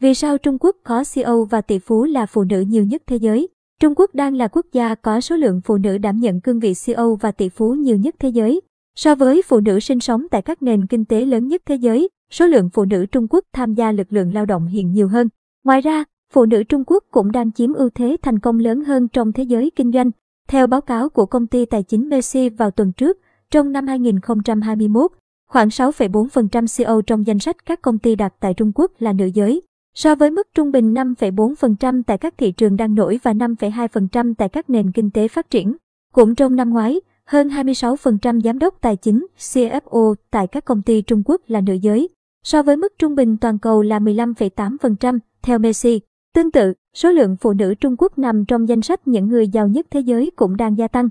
Vì sao Trung Quốc có CEO và tỷ phú là phụ nữ nhiều nhất thế giới? Trung Quốc đang là quốc gia có số lượng phụ nữ đảm nhận cương vị CEO và tỷ phú nhiều nhất thế giới. So với phụ nữ sinh sống tại các nền kinh tế lớn nhất thế giới, số lượng phụ nữ Trung Quốc tham gia lực lượng lao động hiện nhiều hơn. Ngoài ra, phụ nữ Trung Quốc cũng đang chiếm ưu thế thành công lớn hơn trong thế giới kinh doanh. Theo báo cáo của công ty tài chính Messi vào tuần trước, trong năm 2021, khoảng 6,4% CEO trong danh sách các công ty đặt tại Trung Quốc là nữ giới. So với mức trung bình 5,4% tại các thị trường đang nổi và 5,2% tại các nền kinh tế phát triển. Cũng trong năm ngoái, hơn 26% giám đốc tài chính CFO tại các công ty Trung Quốc là nữ giới, so với mức trung bình toàn cầu là 15,8%, theo Messi. Tương tự, số lượng phụ nữ Trung Quốc nằm trong danh sách những người giàu nhất thế giới cũng đang gia tăng.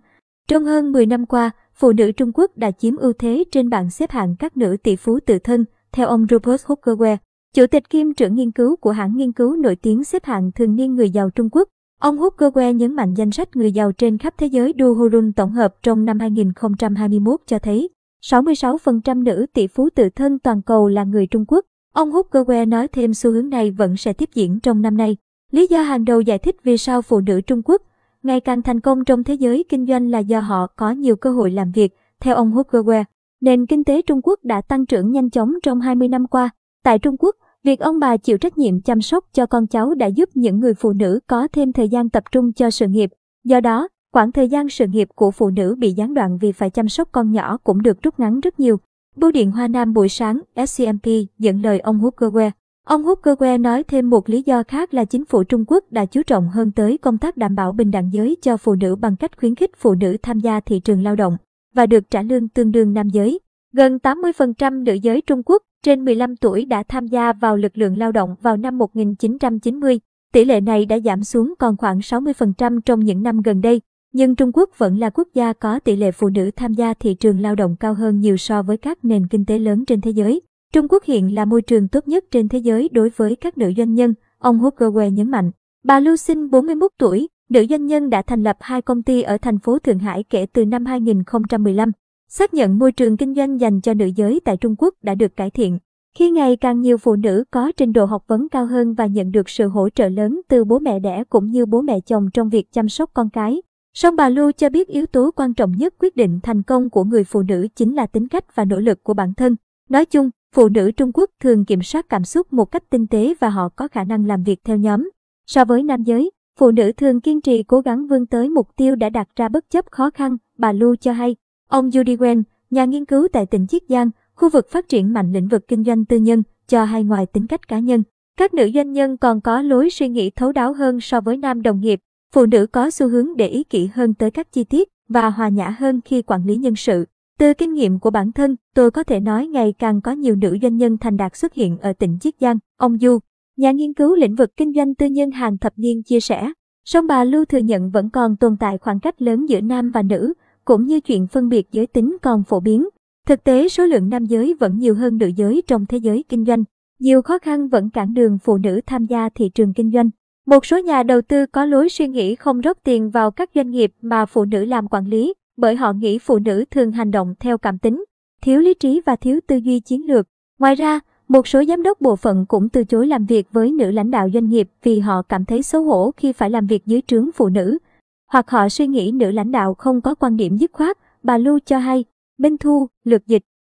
Trong hơn 10 năm qua, phụ nữ Trung Quốc đã chiếm ưu thế trên bảng xếp hạng các nữ tỷ phú tự thân, theo ông Rupert Hookerware. Chủ tịch kiêm trưởng nghiên cứu của hãng nghiên cứu nổi tiếng xếp hạng thường niên người giàu Trung Quốc, ông Hookerware nhấn mạnh danh sách người giàu trên khắp thế giới Du Hurun tổng hợp trong năm 2021 cho thấy 66% nữ tỷ phú tự thân toàn cầu là người Trung Quốc. Ông Hookerware nói thêm xu hướng này vẫn sẽ tiếp diễn trong năm nay. Lý do hàng đầu giải thích vì sao phụ nữ Trung Quốc ngày càng thành công trong thế giới kinh doanh là do họ có nhiều cơ hội làm việc, theo ông Hookerware. Nền kinh tế Trung Quốc đã tăng trưởng nhanh chóng trong 20 năm qua, Tại Trung Quốc, việc ông bà chịu trách nhiệm chăm sóc cho con cháu đã giúp những người phụ nữ có thêm thời gian tập trung cho sự nghiệp. Do đó, khoảng thời gian sự nghiệp của phụ nữ bị gián đoạn vì phải chăm sóc con nhỏ cũng được rút ngắn rất nhiều. Bưu điện Hoa Nam buổi sáng, SCMP dẫn lời ông Hookerware. Ông Hookerware nói thêm một lý do khác là chính phủ Trung Quốc đã chú trọng hơn tới công tác đảm bảo bình đẳng giới cho phụ nữ bằng cách khuyến khích phụ nữ tham gia thị trường lao động và được trả lương tương đương nam giới. Gần 80% nữ giới Trung Quốc trên 15 tuổi đã tham gia vào lực lượng lao động vào năm 1990. Tỷ lệ này đã giảm xuống còn khoảng 60% trong những năm gần đây, nhưng Trung Quốc vẫn là quốc gia có tỷ lệ phụ nữ tham gia thị trường lao động cao hơn nhiều so với các nền kinh tế lớn trên thế giới. Trung Quốc hiện là môi trường tốt nhất trên thế giới đối với các nữ doanh nhân, ông Hookerware nhấn mạnh. Bà Lưu Sinh 41 tuổi, nữ doanh nhân đã thành lập hai công ty ở thành phố Thượng Hải kể từ năm 2015. Xác nhận môi trường kinh doanh dành cho nữ giới tại Trung Quốc đã được cải thiện. Khi ngày càng nhiều phụ nữ có trình độ học vấn cao hơn và nhận được sự hỗ trợ lớn từ bố mẹ đẻ cũng như bố mẹ chồng trong việc chăm sóc con cái. Song bà Lu cho biết yếu tố quan trọng nhất quyết định thành công của người phụ nữ chính là tính cách và nỗ lực của bản thân. Nói chung, phụ nữ Trung Quốc thường kiểm soát cảm xúc một cách tinh tế và họ có khả năng làm việc theo nhóm. So với nam giới, phụ nữ thường kiên trì cố gắng vươn tới mục tiêu đã đặt ra bất chấp khó khăn, bà Lu cho hay. Ông Judy Wen, nhà nghiên cứu tại tỉnh Chiết Giang, khu vực phát triển mạnh lĩnh vực kinh doanh tư nhân, cho hay ngoài tính cách cá nhân, các nữ doanh nhân còn có lối suy nghĩ thấu đáo hơn so với nam đồng nghiệp. Phụ nữ có xu hướng để ý kỹ hơn tới các chi tiết và hòa nhã hơn khi quản lý nhân sự. Từ kinh nghiệm của bản thân, tôi có thể nói ngày càng có nhiều nữ doanh nhân thành đạt xuất hiện ở tỉnh Chiết Giang. Ông Du, nhà nghiên cứu lĩnh vực kinh doanh tư nhân hàng thập niên chia sẻ. Song bà Lưu thừa nhận vẫn còn tồn tại khoảng cách lớn giữa nam và nữ, cũng như chuyện phân biệt giới tính còn phổ biến. Thực tế số lượng nam giới vẫn nhiều hơn nữ giới trong thế giới kinh doanh. Nhiều khó khăn vẫn cản đường phụ nữ tham gia thị trường kinh doanh. Một số nhà đầu tư có lối suy nghĩ không rót tiền vào các doanh nghiệp mà phụ nữ làm quản lý, bởi họ nghĩ phụ nữ thường hành động theo cảm tính, thiếu lý trí và thiếu tư duy chiến lược. Ngoài ra, một số giám đốc bộ phận cũng từ chối làm việc với nữ lãnh đạo doanh nghiệp vì họ cảm thấy xấu hổ khi phải làm việc dưới trướng phụ nữ, hoặc họ suy nghĩ nữ lãnh đạo không có quan điểm dứt khoát, bà Lưu cho hay, Minh Thu, lược dịch,